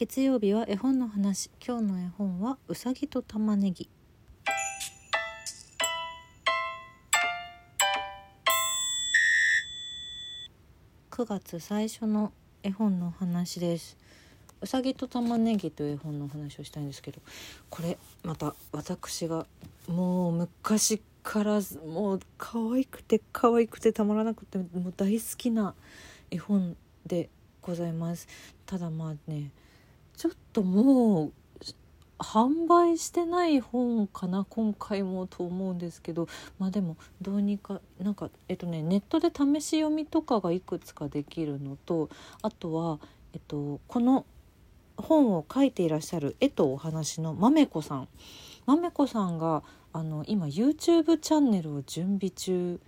月曜日は絵本の話。今日の絵本はうさぎと玉ねぎ。9月最初の絵本の話です。うさぎと玉ねぎという絵本の話をしたいんですけどこれまた私がもう昔からもう可愛くて可愛くてたまらなくてもう大好きな絵本でございます。ただまあねちょっともう販売してない本かな今回もと思うんですけど。まあでもどうにかなんかえっとねネットで試し読みとかがいくつかできるのとあとはえっとこの本を書いていらっしゃる絵とお話のまめこさん。まめこさんがあの今 YouTube チャンネルを準備中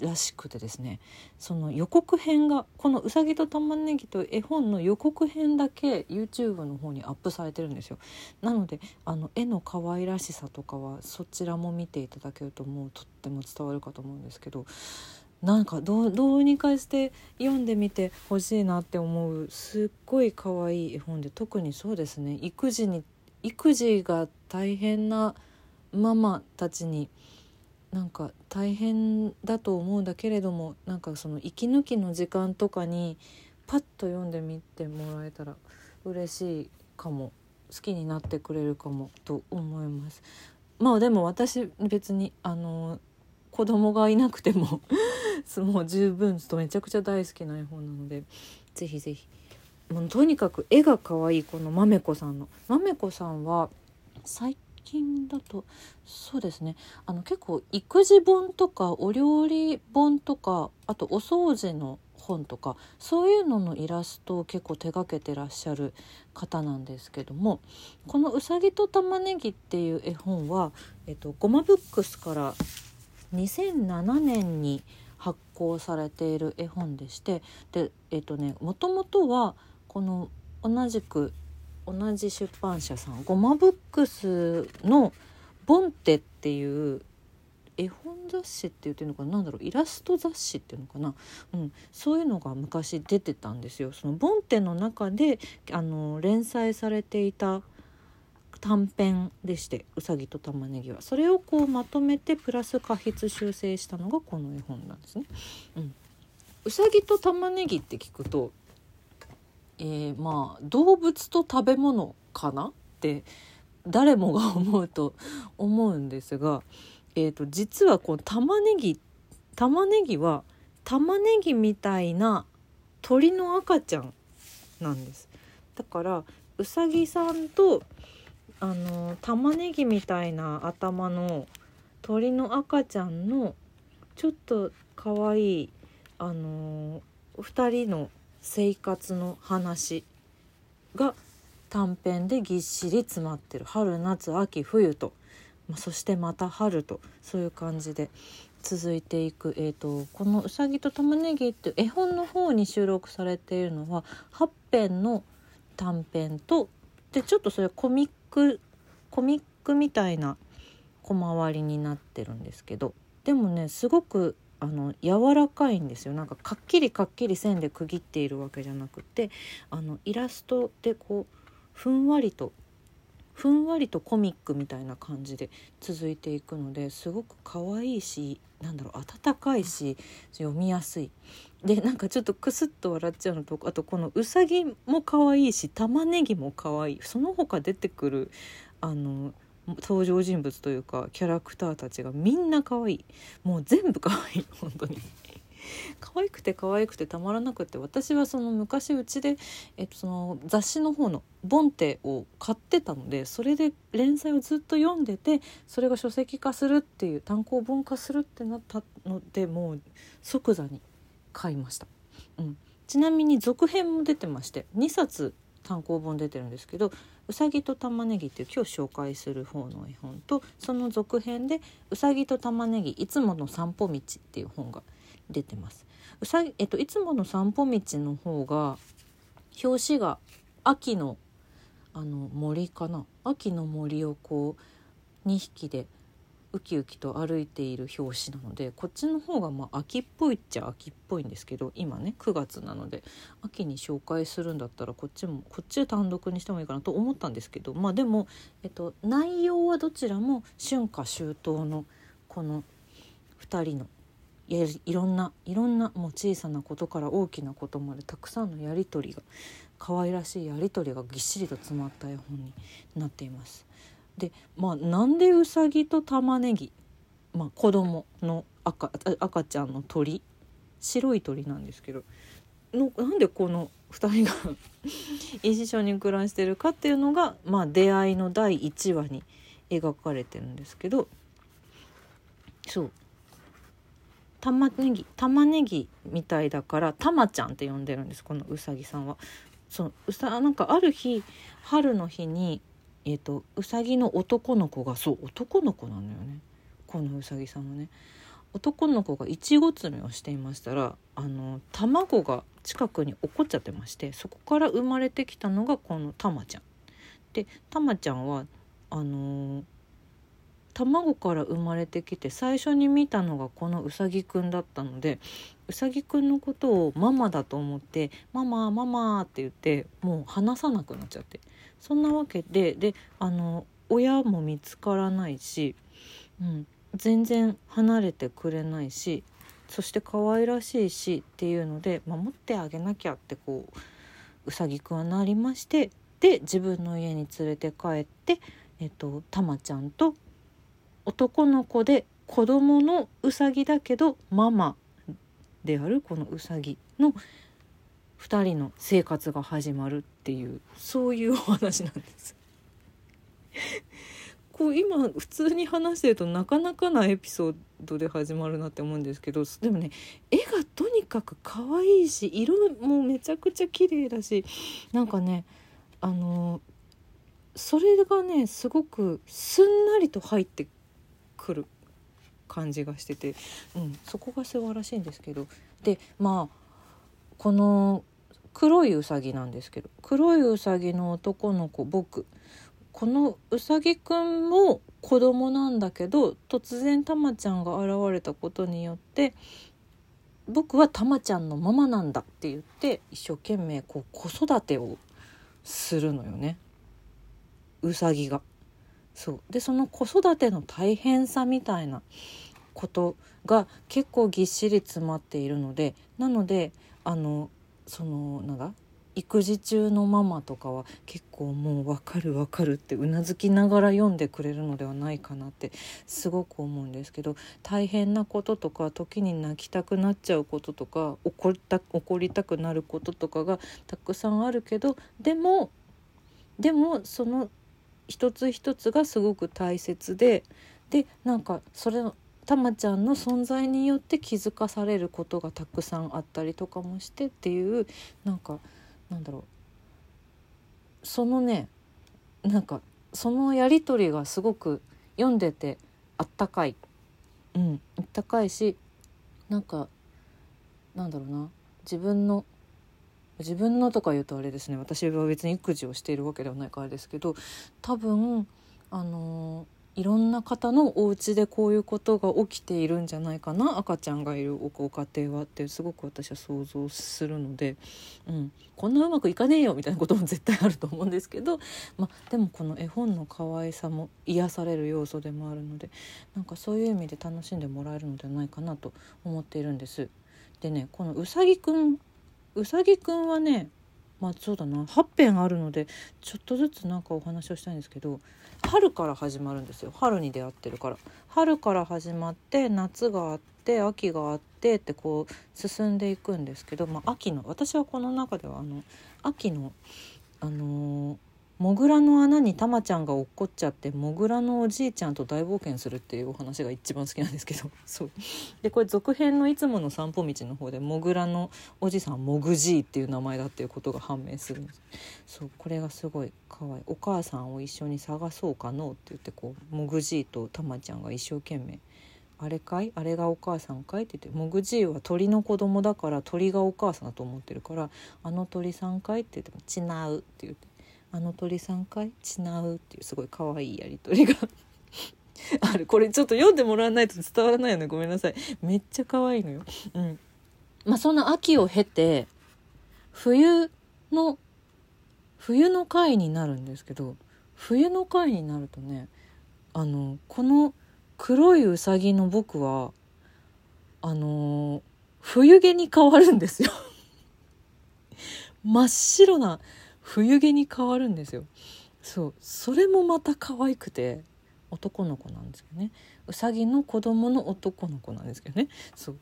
らしくてですねその予告編がこの「うさぎと玉ねぎ」と絵本の予告編だけ YouTube の方にアップされてるんですよ。なのであの絵の可愛らしさとかはそちらも見ていただけるともうとっても伝わるかと思うんですけどなんかどうどうにかして読んでみてほしいなって思うすっごい可愛い絵本で特にそうですね育児に育児が大変なママたちになんか大変だと思うんだけれどもなんかその息抜きの時間とかにパッと読んでみてもらえたら嬉しいかも好きになってくれるかもと思います。まあでも私別にあの子供がいなくても もう十分とめちゃくちゃ大好きな絵本なのでぜひぜひもうとにかく絵が可愛いこのまめこさんのまめこさんは最近だとそうですね。あの結構育児本とかお料理本とかあとお掃除の本とかそういうののイラストを結構手がけてらっしゃる方なんですけどもこの「うさぎと玉ねぎ」っていう絵本は、えっと、ゴマブックスから2007年に発行されている絵本でしてでえっとねもともとはこの同じく同じ出版社さんゴマブックスの「ボンテ」っていう絵本雑誌って言ってるのかな何だろうイラスト雑誌っていうのかな、うん、そういうのが昔出てたんですよ。そのボンテの中であの連載されていた短編でして「うさぎと玉ねぎは」それをこうまとめてプラス過筆修正したのがこの絵本なんですね。うん、うさぎと玉ねぎって聞くとえー、まあ動物と食べ物かなって誰もが思うと思うんですが、えーと、実はこの玉ねぎ玉ねぎは玉ねぎみたいな鳥の赤ちゃんなんです。だからうさぎさんとあの玉ねぎみたいな頭の鳥の赤ちゃんのちょっと可愛いあの2人の生活の話が短編でぎっしり詰まってる春夏秋冬と、まあ、そしてまた春と。そういう感じで続いていく、えーと、この「うさぎと玉ねぎ」って絵本の方に収録されているのは8編の短編と。でちょっとそれコミックコミックみたいな小回りになってるんですけど。でもねすごくあの柔らかいんですよなんかかっきりかっきり線で区切っているわけじゃなくてあのイラストでこうふんわりとふんわりとコミックみたいな感じで続いていくのですごく可愛いしなんだろう温かいし読みやすい。でなんかちょっとクスッと笑っちゃうのとあとこのうさぎも可愛いし玉ねぎも可愛いその他出てくるあの登場人物というかキャラクターたちがみんな可愛い。もう全部可愛い。本当に。可愛くて可愛くてたまらなくて。私はその昔うちで、えっと、その雑誌の方の「ボンテ」を買ってたのでそれで連載をずっと読んでてそれが書籍化するっていう単行本化するってなったのでもう即座に買いました。うん、ちなみに続編も出てまして2冊単行本出てるんですけど「うさぎと玉ねぎ」っていう今日紹介する方の絵本とその続編で「うさぎと玉ねぎいつもの散歩道」っていう本が出てます。うさぎえっと、いつもの散歩道の方が表紙が秋のあの森かな？秋の森をこう2匹でウキウキと歩いている表紙なのでこっちの方がまあ秋っぽいっちゃ秋っぽいんですけど今ね9月なので秋に紹介するんだったらこっちもこっち単独にしてもいいかなと思ったんですけどまあでも、えっと、内容はどちらも春夏秋冬のこの2人のいろんないろんなもう小さなことから大きなことまでたくさんのやり取りが可愛らしいやり取りがぎっしりと詰まった絵本になっています。でまあなんでうさぎと玉ねぎ、まあ、子供の赤赤ちゃんの鳥白い鳥なんですけどのなんでこの2人が 一緒に暮らしてるかっていうのが、まあ、出会いの第1話に描かれてるんですけどそう玉ねぎ玉ねぎみたいだからたまちゃんって呼んでるんですこのうさぎさんは。そううさなんかある日春の日にえーと、うさぎの男の子がそう男の子なのよね。このうさぎさんはね。男の子がいちご詰めをしていましたらあの卵が近くに落っこっちゃってましてそこから生まれてきたのがこのたまちゃん。でたまちゃんはあのー、卵から生まれてきて最初に見たのがこのうさぎくんだったのでうさぎくんのことをママだと思って「ママママ」って言ってもう話さなくなっちゃって。そんなわけでであの親も見つからないし、うん、全然離れてくれないしそして可愛らしいしっていうので守ってあげなきゃってこううさぎくんはなりましてで自分の家に連れて帰って、えっと、たまちゃんと男の子で子供のうさぎだけどママであるこのうさぎの2人の生活が始まるっていうそういうお話なんです。こう今普通に話してるとなかなかなエピソードで始まるなって思うんですけどでもね絵がとにかく可愛いし色もめちゃくちゃ綺麗だしなんかねあのそれがねすごくすんなりと入ってくる感じがしてて、うん、そこが素晴らしいんですけどでまあこの黒いうさぎなんですけど黒いうさぎの男の子僕。このうさぎくんも子供なんだけど突然たまちゃんが現れたことによって僕はたまちゃんのママなんだって言って一生懸命こう子育てをするのよね。うさぎが。そう。でその子育ての大変さみたいなことが結構ぎっしり詰まっているのでなのであのそのなんだ育児中のママとかは結構もう分かる分かるってうなずきながら読んでくれるのではないかなってすごく思うんですけど大変なこととか時に泣きたくなっちゃうこととか怒った怒りたくなることとかがたくさんあるけどでもでもその一つ一つがすごく大切ででなんかそれたまちゃんの存在によって気づかされることがたくさんあったりとかもしてっていうなんかなんだろう。そのねなんかそのやり取りがすごく読んでてあったかい。うんあったかいしなんかなんだろうな。自分の自分のとか言うとあれですね。私は別に育児をしているわけではないからですけど多分あのーいろんな方のお家でこういうことが起きているんじゃないかな。赤ちゃんがいるご家庭はってすごく私は想像するので、うん、こんなうまくいかねえよみたいなことも絶対あると思うんですけど、まあ、でもこの絵本の可愛さも癒される要素でもあるので。なんかそういう意味で楽しんでもらえるのではないかなと思っているんです。でねこのうさぎくんうさぎくんはねまあそうだな。8編あるのでちょっとずつなんかお話をしたいんですけど春から始まるんですよ。春に出会ってるから。春から始まって夏があって秋があってってこう進んでいくんですけど、まあ、秋の私はこの中ではあの秋のあのーモグラの穴にたまちゃんが落っこっちゃってモグラのおじいちゃんと大冒険するっていうお話が一番好きなんですけど。そう。でこれ続編の「いつもの散歩道」の方でモグラのおじさんモグじいっていう名前だっていうことが判明するんです。そう。これがすごい可愛い。お母さんを一緒に探そうかのって言ってこうモグじいとたまちゃんが一生懸命あれかい？あれがお母さんかいって言って「モグじいは鳥の子供だから鳥がお母さんだと思ってるからあの鳥さんかい?」って言って「ちなう」って言ってあの鳥さんかい？ちなうっていうすごい可愛いやり取りが ある。これちょっと読んでもらわないと伝わらないよね。ごめんなさい。めっちゃ可愛いのよ。うん。まあ、その秋を経て冬の冬の回になるんですけど冬の回になるとねあのこの黒いうさぎの僕はあの冬毛に変わるんですよ。真っ白な冬毛に変わるんですよ。そう。それもまた可愛くて男の子なんですけどね。うさぎの子供の男の子なんですけどね。そう。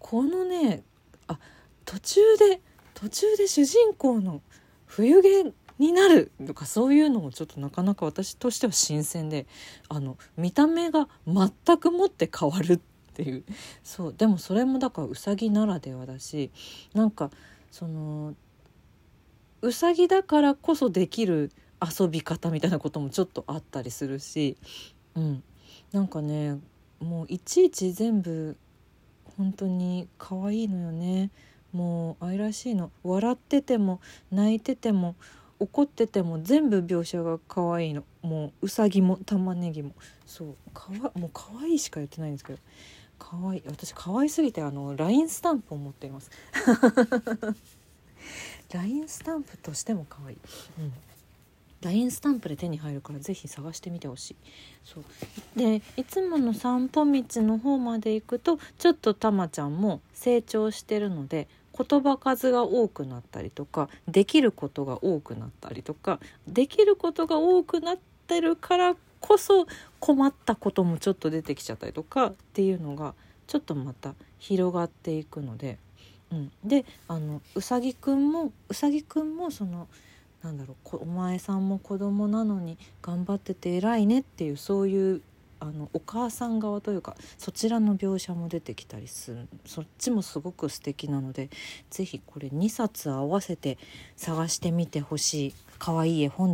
このねあ途中で途中で主人公の冬毛になるとかそういうのもちょっとなかなか私としては新鮮であの見た目が全くもって変わるっていう。そう。でもそれもだからうさぎならではだしなんかそのうさぎだからこそできる遊び方みたいなこともちょっとあったりするし、うん、なんかねもういちいち全部本当に可愛いのよね。もう愛らしいの。笑ってても泣いてても怒ってても全部描写が可愛いの。もううさぎも玉ねぎも。そう。かわもう可愛いしか言ってないんですけど。可愛い。私可愛すぎてあの LINE スタンプを持っています。LINE スタンプとしても可愛い、うん。LINE スタンプで手に入るからぜひ探してみてほしい。そう。でいつもの散歩道の方まで行くとちょっとたまちゃんも成長してるので言葉数が多くなったりとかできることが多くなったりとかできることが多くなってるからこそ困ったこともちょっと出てきちゃったりとかっていうのがちょっとまた広がっていくので、うん、であのうさぎくんもうさぎくんもそのなんだろうお前さんも子供なのに頑張ってて偉いねっていうそういうあのお母さん側というかそちらの描写も出てきたりする。そっちもすごく素敵なので是非これ2冊合わせて探してみてほしい。可愛い絵本